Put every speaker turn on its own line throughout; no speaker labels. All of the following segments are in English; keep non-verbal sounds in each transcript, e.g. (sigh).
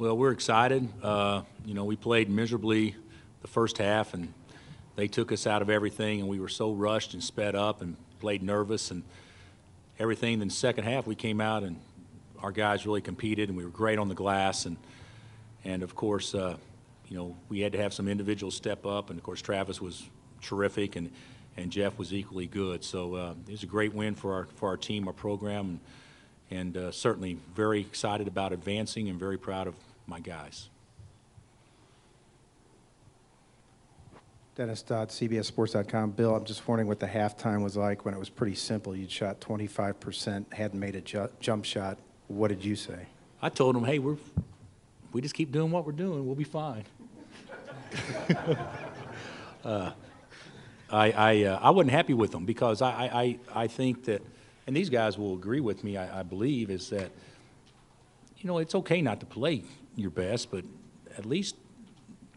Well, we're excited. Uh, you know, we played miserably the first half, and they took us out of everything, and we were so rushed and sped up and played nervous and everything. Then the second half, we came out and our guys really competed, and we were great on the glass. And and of course, uh, you know, we had to have some individuals step up, and of course, Travis was terrific, and and Jeff was equally good. So uh, it was a great win for our for our team, our program, and, and uh, certainly very excited about advancing and very proud of my guys.
Dennis Dodd, CBSSports.com. Bill, I'm just wondering what the halftime was like when it was pretty simple. You'd shot 25%, hadn't made a ju- jump shot. What did you say?
I told them, hey, we're we just keep doing what we're doing, we'll be fine. (laughs) uh, I I, uh, I wasn't happy with them because I, I, I think that, and these guys will agree with me. I, I believe is that you know it's okay not to play your best, but at least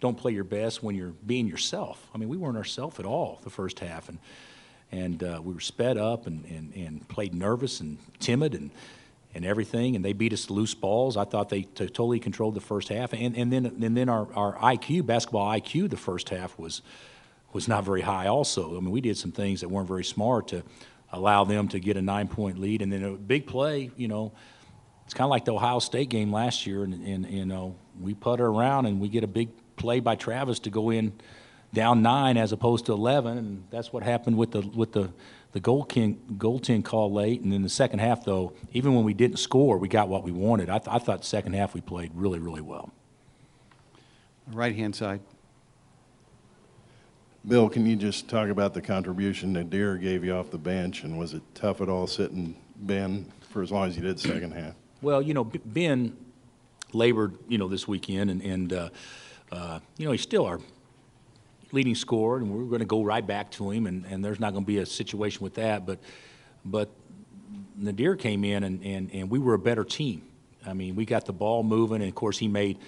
don't play your best when you're being yourself. I mean, we weren't ourselves at all the first half, and and uh, we were sped up and, and, and played nervous and timid and and everything, and they beat us loose balls. I thought they t- totally controlled the first half, and and then and then our, our IQ, basketball IQ, the first half was was not very high. Also, I mean, we did some things that weren't very smart to allow them to get a nine point lead, and then a big play, you know. It's kind of like the Ohio State game last year, and, and you know we putter around and we get a big play by Travis to go in down nine as opposed to 11, and that's what happened with the with the the goaltend goaltend call late. And then the second half, though, even when we didn't score, we got what we wanted. I, th- I thought the second half we played really really well.
Right hand side.
Bill, can you just talk about the contribution that Deer gave you off the bench, and was it tough at all sitting Ben for as long as you did second half?
Well, you know, Ben labored, you know, this weekend, and, and uh, uh, you know, he's still our leading scorer, and we're going to go right back to him, and, and there's not going to be a situation with that. But, but Nadir came in, and, and, and we were a better team. I mean, we got the ball moving, and of course, he made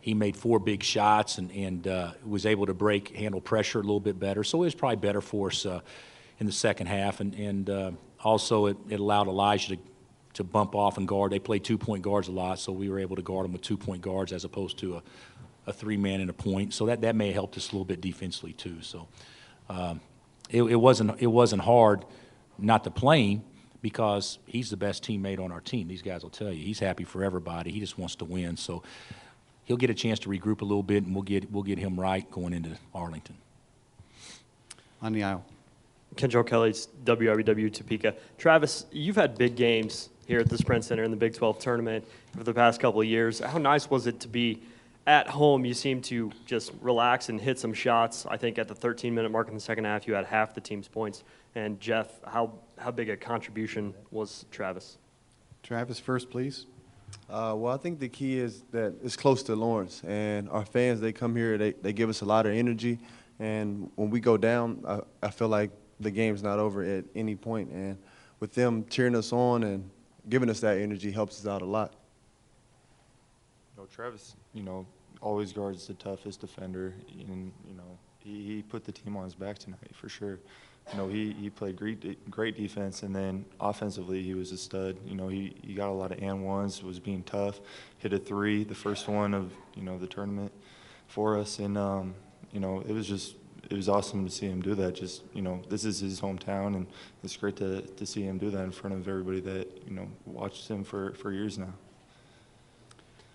he made four big shots and, and uh, was able to break handle pressure a little bit better. So it was probably better for us uh, in the second half, and and uh, also it, it allowed Elijah to to bump off and guard. They play two point guards a lot, so we were able to guard them with two point guards as opposed to a a three man and a point. So that, that may have helped us a little bit defensively too. So um, it, it, wasn't it wasn't hard not to play him because he's the best teammate on our team. These guys will tell you he's happy for everybody. He just wants to win. So he'll get a chance to regroup a little bit, and we'll get we'll get him right going into Arlington.
On the aisle.
Kendrell Kelly's WIBW Topeka. Travis, you've had big games here at the Sprint Center in the Big 12 tournament for the past couple of years. How nice was it to be at home, you seemed to just relax and hit some shots. I think at the 13 minute mark in the second half, you had half the team's points. And Jeff, how, how big a contribution was Travis?
Travis, first, please.
Uh, well, I think the key is that it's close to Lawrence, and our fans, they come here, they, they give us a lot of energy. And when we go down, I, I feel like the game's not over at any point. And with them cheering us on and giving us that energy helps us out a lot.
You know, Travis, you know, always guards the toughest defender, and you know, he, he put the team on his back tonight for sure. You know, he, he played great great defense, and then offensively he was a stud. You know, he, he got a lot of and ones, was being tough, hit a three, the first one of you know the tournament for us, and um, you know it was just it was awesome to see him do that. Just you know, this is his hometown, and it's great to to see him do that in front of everybody that you know watched him for for years now.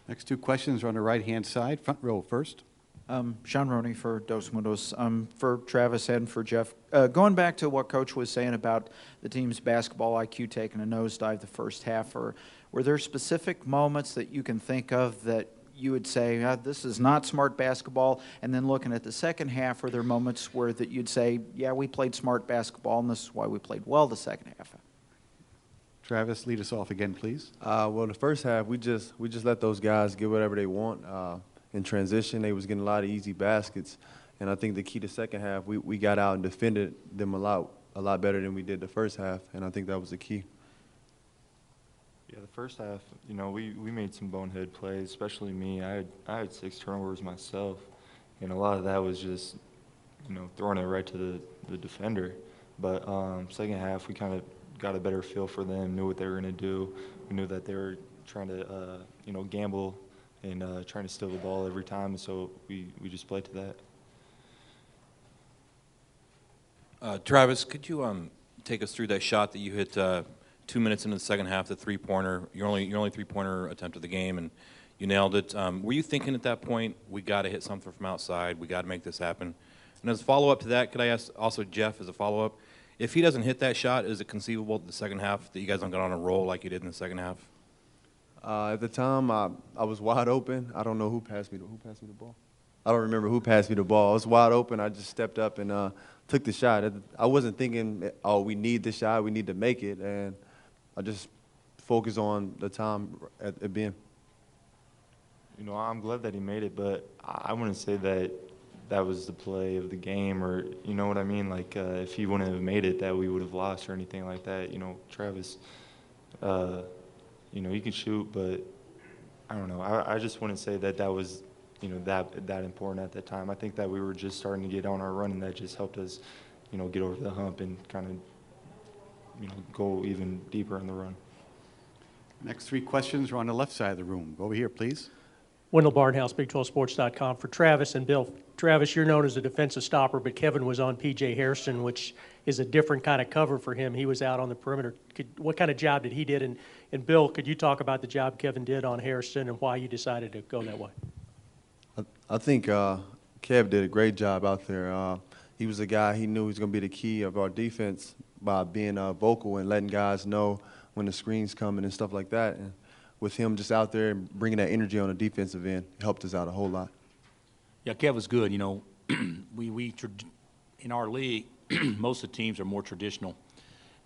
Next two questions are on the right hand side. Front row first.
Um, Sean Roney for Dos Mundos. Um, for Travis and for Jeff, uh, going back to what Coach was saying about the team's basketball IQ taking a nosedive the first half, or were there specific moments that you can think of that you would say ah, this is not smart basketball? And then looking at the second half, were there moments where that you'd say, yeah, we played smart basketball, and this is why we played well the second half?
Travis, lead us off again, please.
Uh, well, the first half, we just we just let those guys get whatever they want. Uh, in transition, they was getting a lot of easy baskets, and I think the key to second half, we, we got out and defended them a lot a lot better than we did the first half, and I think that was the key.
Yeah, the first half, you know, we, we made some bonehead plays, especially me. I had I had six turnovers myself, and a lot of that was just, you know, throwing it right to the, the defender. But um, second half, we kind of got a better feel for them, knew what they were going to do. We knew that they were trying to, uh, you know, gamble and uh, trying to steal the ball every time. So we, we just played to that.
Uh, Travis, could you um, take us through that shot that you hit uh, two minutes into the second half, the three-pointer, your only your only three-pointer attempt of the game, and you nailed it. Um, were you thinking at that point, we got to hit something from outside, we got to make this happen? And as a follow-up to that, could I ask also Jeff as a follow-up, if he doesn't hit that shot, is it conceivable the second half that you guys don't get on a roll like you did in the second half?
Uh, at the time, I, I was wide open. I don't know who passed me the, who passed me the ball. I don't remember who passed me the ball. I was wide open. I just stepped up and uh, took the shot. I wasn't thinking, oh, we need the shot. We need to make it. And I just focus on the time at, at being.
You know, I'm glad that he made it, but I wouldn't say that that was the play of the game, or you know what I mean. Like uh, if he wouldn't have made it, that we would have lost or anything like that. You know, Travis, uh, you know, he can shoot, but I don't know. I, I just wouldn't say that that was, you know, that that important at that time. I think that we were just starting to get on our run, and that just helped us, you know, get over the hump and kind of, you know, go even deeper in the run.
Next three questions are on the left side of the room. Go over here, please.
Wendell Barnhouse, Big12Sports.com. For Travis and Bill, Travis, you're known as a defensive stopper, but Kevin was on PJ Hairston, which is a different kind of cover for him. He was out on the perimeter. Could, what kind of job did he did? And, and Bill, could you talk about the job Kevin did on Hairston and why you decided to go that way?
I, I think uh, Kev did a great job out there. Uh, he was a guy he knew he was going to be the key of our defense by being uh, vocal and letting guys know when the screens coming and stuff like that. And with him just out there and bringing that energy on the defensive end, helped us out a whole lot.
Yeah, Kev was good. You know, (clears throat) we, we, in our league, (clears throat) most of the teams are more traditional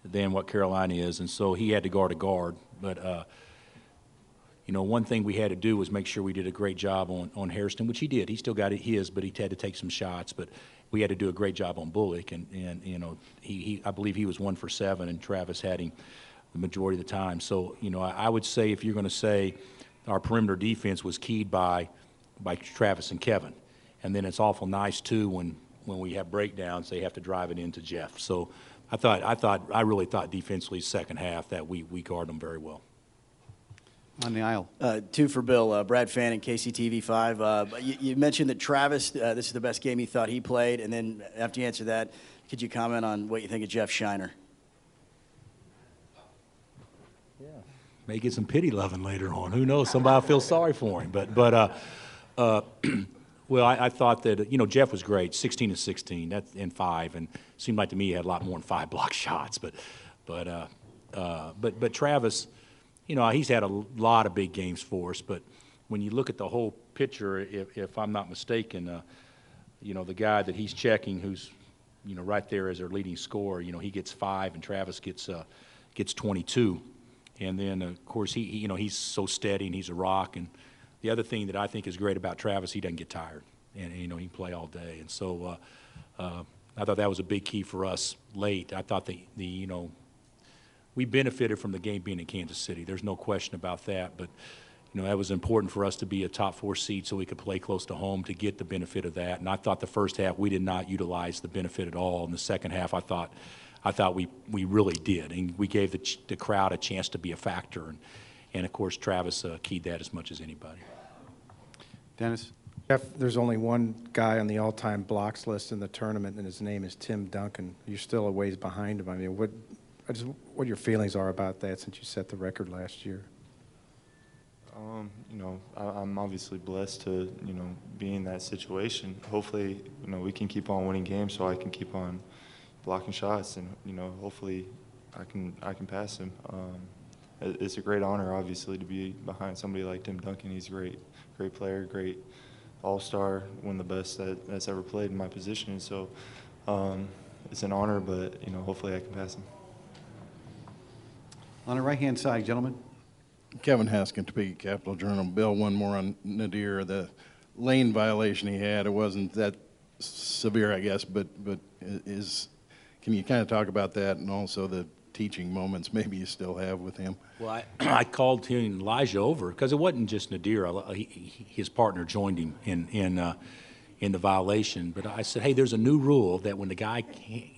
than what Carolina is, and so he had to guard a guard. But, uh, you know, one thing we had to do was make sure we did a great job on, on Hairston, which he did. He still got his, but he had to take some shots. But we had to do a great job on Bullock, and, and you know, he, he I believe he was one for seven, and Travis had him the majority of the time. So, you know, I, I would say if you're going to say our perimeter defense was keyed by by Travis and Kevin, and then it's awful nice too when when we have breakdowns they have to drive it into Jeff. So, I thought I thought I really thought defensively second half that we we guard them very well.
On the aisle.
Uh, two for Bill. Uh, Brad Fanning, KCTV5. Uh, you, you mentioned that Travis, uh, this is the best game he thought he played. And then after you answer that, could you comment on what you think of Jeff Shiner? Yeah.
May get some pity loving later on. Who knows? Somebody will feel sorry for him. But but uh, uh, (clears throat) well, I, I thought that you know Jeff was great, 16 and 16, that's and five, and seemed like to me he had a lot more than five block (laughs) shots. But but uh, uh, but but Travis, you know, he's had a lot of big games for us. But when you look at the whole picture, if, if I'm not mistaken, uh, you know, the guy that he's checking, who's you know right there as their leading scorer, you know, he gets five, and Travis gets uh, gets 22. And then, of course, he, he, you know, he's so steady and he's a rock. And the other thing that I think is great about Travis, he doesn't get tired. And, you know, he can play all day. And so uh, uh, I thought that was a big key for us late. I thought the, the, you know, we benefited from the game being in Kansas City. There's no question about that. But, you know, that was important for us to be a top four seed so we could play close to home to get the benefit of that. And I thought the first half we did not utilize the benefit at all. In the second half, I thought – I thought we, we really did. And we gave the, ch- the crowd a chance to be a factor. And, and of course, Travis uh, keyed that as much as anybody.
Dennis?
Jeff, there's only one guy on the all-time blocks list in the tournament, and his name is Tim Duncan. You're still a ways behind him. I mean, what, I just, what your feelings are about that since you set the record last year?
Um, you know, I, I'm obviously blessed to, you know, be in that situation. Hopefully, you know, we can keep on winning games so I can keep on blocking shots and, you know, hopefully I can, I can pass him. Um, it's a great honor, obviously, to be behind somebody like Tim Duncan. He's a great, great player, great all-star, one of the best that, that's ever played in my position. So, um, it's an honor, but, you know, hopefully I can pass him.
On the right-hand side, gentlemen.
Kevin Haskin, Topeka Capital Journal. Bill, one more on Nadir. The lane violation he had, it wasn't that severe, I guess, but, but is, can you kind of talk about that and also the teaching moments maybe you still have with him?
Well, I, (clears throat) I called him Elijah over because it wasn't just Nadir. I- he- he- His partner joined him in, in, uh, in the violation. But I said, hey, there's a new rule that when the guy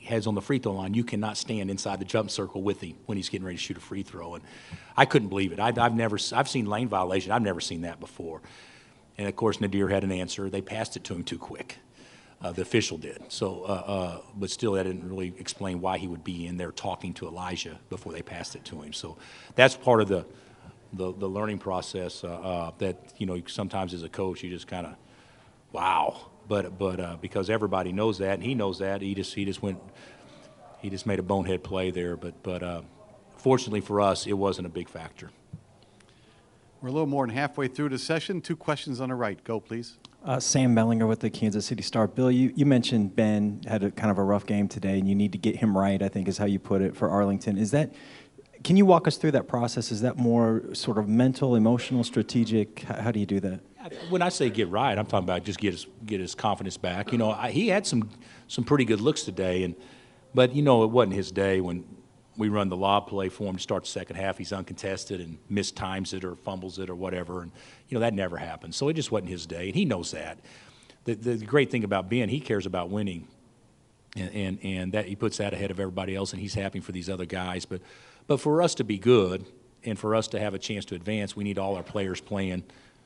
has on the free throw line, you cannot stand inside the jump circle with him when he's getting ready to shoot a free throw. And I couldn't believe it. I've, I've never, I've seen lane violation. I've never seen that before. And of course, Nadir had an answer. They passed it to him too quick. Uh, the official did. So, uh, uh, but still, that didn't really explain why he would be in there talking to Elijah before they passed it to him. So, that's part of the the, the learning process. Uh, uh, that you know, sometimes as a coach, you just kind of, wow. But but uh, because everybody knows that, and he knows that, he just he just went, he just made a bonehead play there. But but uh, fortunately for us, it wasn't a big factor.
We're a little more than halfway through the session. Two questions on the right. Go, please.
Uh, Sam Mellinger with the Kansas City Star. Bill, you, you mentioned Ben had a kind of a rough game today, and you need to get him right. I think is how you put it for Arlington. Is that? Can you walk us through that process? Is that more sort of mental, emotional, strategic? How, how do you do that?
When I say get right, I'm talking about just get his get his confidence back. You know, I, he had some some pretty good looks today, and but you know it wasn't his day when we run the lob play for him to start the second half. He's uncontested and mistimes it or fumbles it or whatever, and you know that never happens. So it just wasn't his day, and he knows that. The, the great thing about Ben, he cares about winning, and, and and that he puts that ahead of everybody else, and he's happy for these other guys. But but for us to be good and for us to have a chance to advance, we need all our players playing,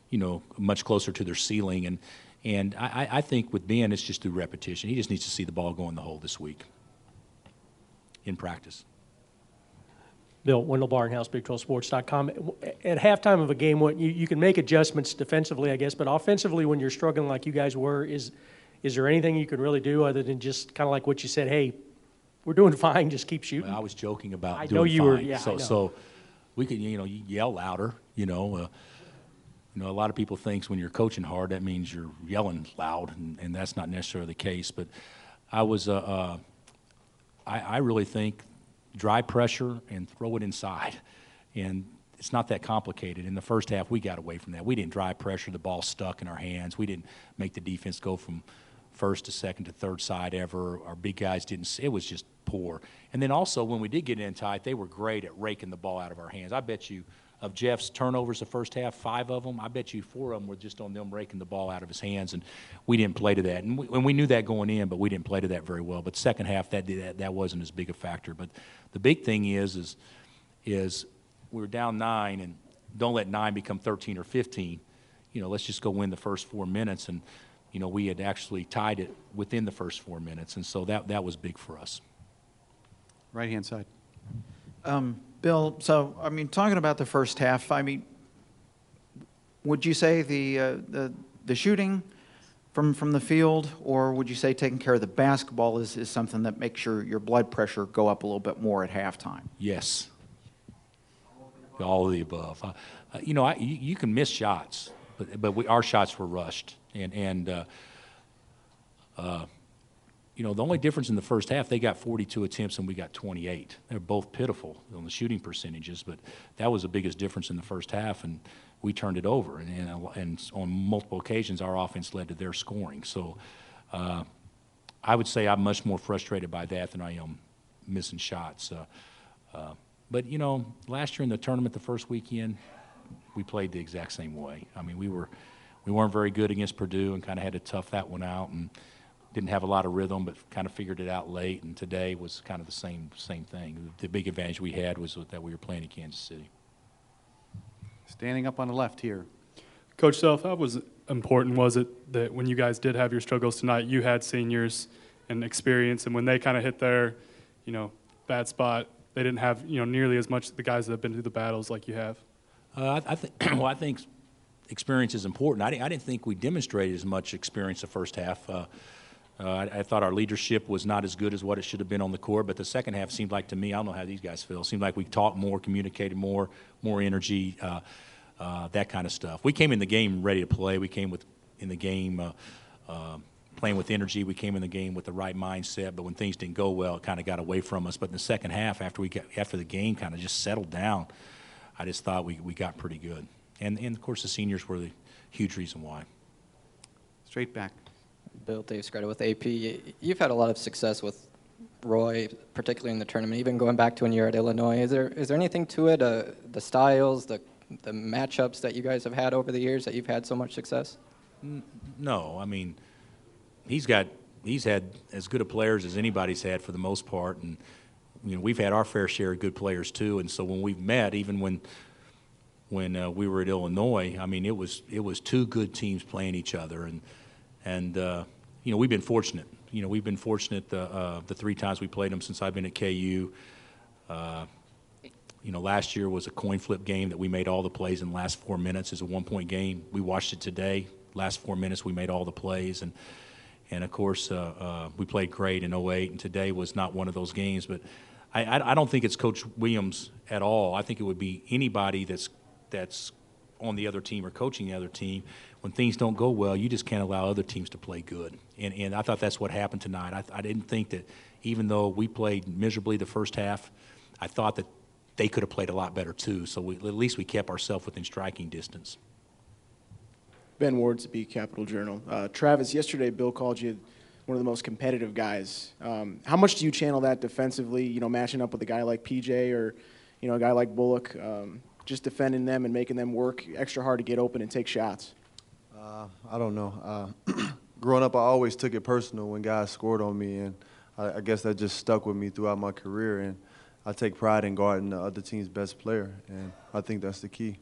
you know, much closer to their ceiling. And and I, I think with Ben, it's just through repetition. He just needs to see the ball go in the hole this week in practice.
Bill, Wendell Barnhouse, Big12Sports.com. At halftime of a game, what you, you can make adjustments defensively, I guess, but offensively, when you're struggling like you guys were, is is there anything you can really do other than just kind of like what you said? Hey, we're doing (laughs) fine. Just keep shooting.
Well, I was joking about
I
doing
know you
fine.
were- yeah,
so so we could you know yell louder. You know, uh, know a lot of people thinks when you're coaching hard that means you're yelling loud, and, and that's not necessarily the case. But I was uh, uh, I, I really think dry pressure and throw it inside, and it's not that complicated. In the first half, we got away from that. We didn't dry pressure; the ball stuck in our hands. We didn't make the defense go from first to second to third side ever. Our big guys didn't. It was just poor. And then also when we did get in tight, they were great at raking the ball out of our hands. I bet you of Jeff's turnovers the first half, five of them, I bet you four of them were just on them raking the ball out of his hands, and we didn't play to that. And we, and we knew that going in, but we didn't play to that very well. But second half, that that, that wasn't as big a factor. But the big thing is, is, is we were down nine, and don't let nine become 13 or 15. You know, let's just go win the first four minutes, and you know we had actually tied it within the first four minutes, and so that that was big for us.
Right hand side.
Um, Bill, so, I mean, talking about the first half, I mean, would you say the, uh, the, the shooting from, from the field, or would you say taking care of the basketball is, is something that makes your, your blood pressure go up a little bit more at halftime?
Yes. All of the above. Uh, you know, I, you, you can miss shots, but but we, our shots were rushed, and and uh, uh, you know the only difference in the first half they got 42 attempts and we got 28. They're both pitiful on the shooting percentages, but that was the biggest difference in the first half, and we turned it over, and and, and on multiple occasions our offense led to their scoring. So. Uh, I would say I'm much more frustrated by that than I am missing shots. Uh, uh, but you know, last year in the tournament, the first weekend, we played the exact same way. I mean, we were we weren't very good against Purdue and kind of had to tough that one out and didn't have a lot of rhythm, but kind of figured it out late. And today was kind of the same same thing. The big advantage we had was that we were playing in Kansas City.
Standing up on the left here.
Coach Self, how was important was it that when you guys did have your struggles tonight, you had seniors and experience, and when they kind of hit their, you know, bad spot, they didn't have you know nearly as much the guys that have been through the battles like you have.
Uh, I, I think (clears throat) well, I think experience is important. I didn't, I didn't think we demonstrated as much experience the first half. Uh, uh, I, I thought our leadership was not as good as what it should have been on the court, but the second half seemed like to me, I don't know how these guys feel. Seemed like we talked more, communicated more, more energy, uh, uh, that kind of stuff. We came in the game ready to play. We came with in the game uh, uh, playing with energy. We came in the game with the right mindset. But when things didn't go well, it kind of got away from us. But in the second half, after we got after the game kind of just settled down, I just thought we, we got pretty good. And and of course the seniors were the huge reason why.
Straight back.
Bill Dave Skretta with AP. You've had a lot of success with Roy, particularly in the tournament, even going back to when you were at Illinois. Is there is there anything to it, uh, the styles, the the matchups that you guys have had over the years that you've had so much success?
No, I mean, he's got he's had as good of players as anybody's had for the most part, and you know we've had our fair share of good players too. And so when we've met, even when when uh, we were at Illinois, I mean it was it was two good teams playing each other, and and uh, you know we've been fortunate. You know we've been fortunate the uh, the three times we played them since I've been at KU. Uh, you know, last year was a coin flip game that we made all the plays in the last four minutes. It's a one point game. We watched it today. Last four minutes, we made all the plays. And, and of course, uh, uh, we played great in 08, and today was not one of those games. But I, I, I don't think it's Coach Williams at all. I think it would be anybody that's, that's on the other team or coaching the other team. When things don't go well, you just can't allow other teams to play good. And, and I thought that's what happened tonight. I, I didn't think that even though we played miserably the first half, I thought that they could have played a lot better too. So we, at least we kept ourselves within striking distance.
Ben Ward, to be Capital Journal. Uh, Travis, yesterday Bill called you one of the most competitive guys. Um, how much do you channel that defensively? You know, matching up with a guy like PJ or, you know, a guy like Bullock, um, just defending them and making them work extra hard to get open and take shots.
Uh, I don't know. Uh, (clears throat) growing up, I always took it personal when guys scored on me, and I, I guess that just stuck with me throughout my career. And I take pride in guarding the other team's best player, and I think that's the key.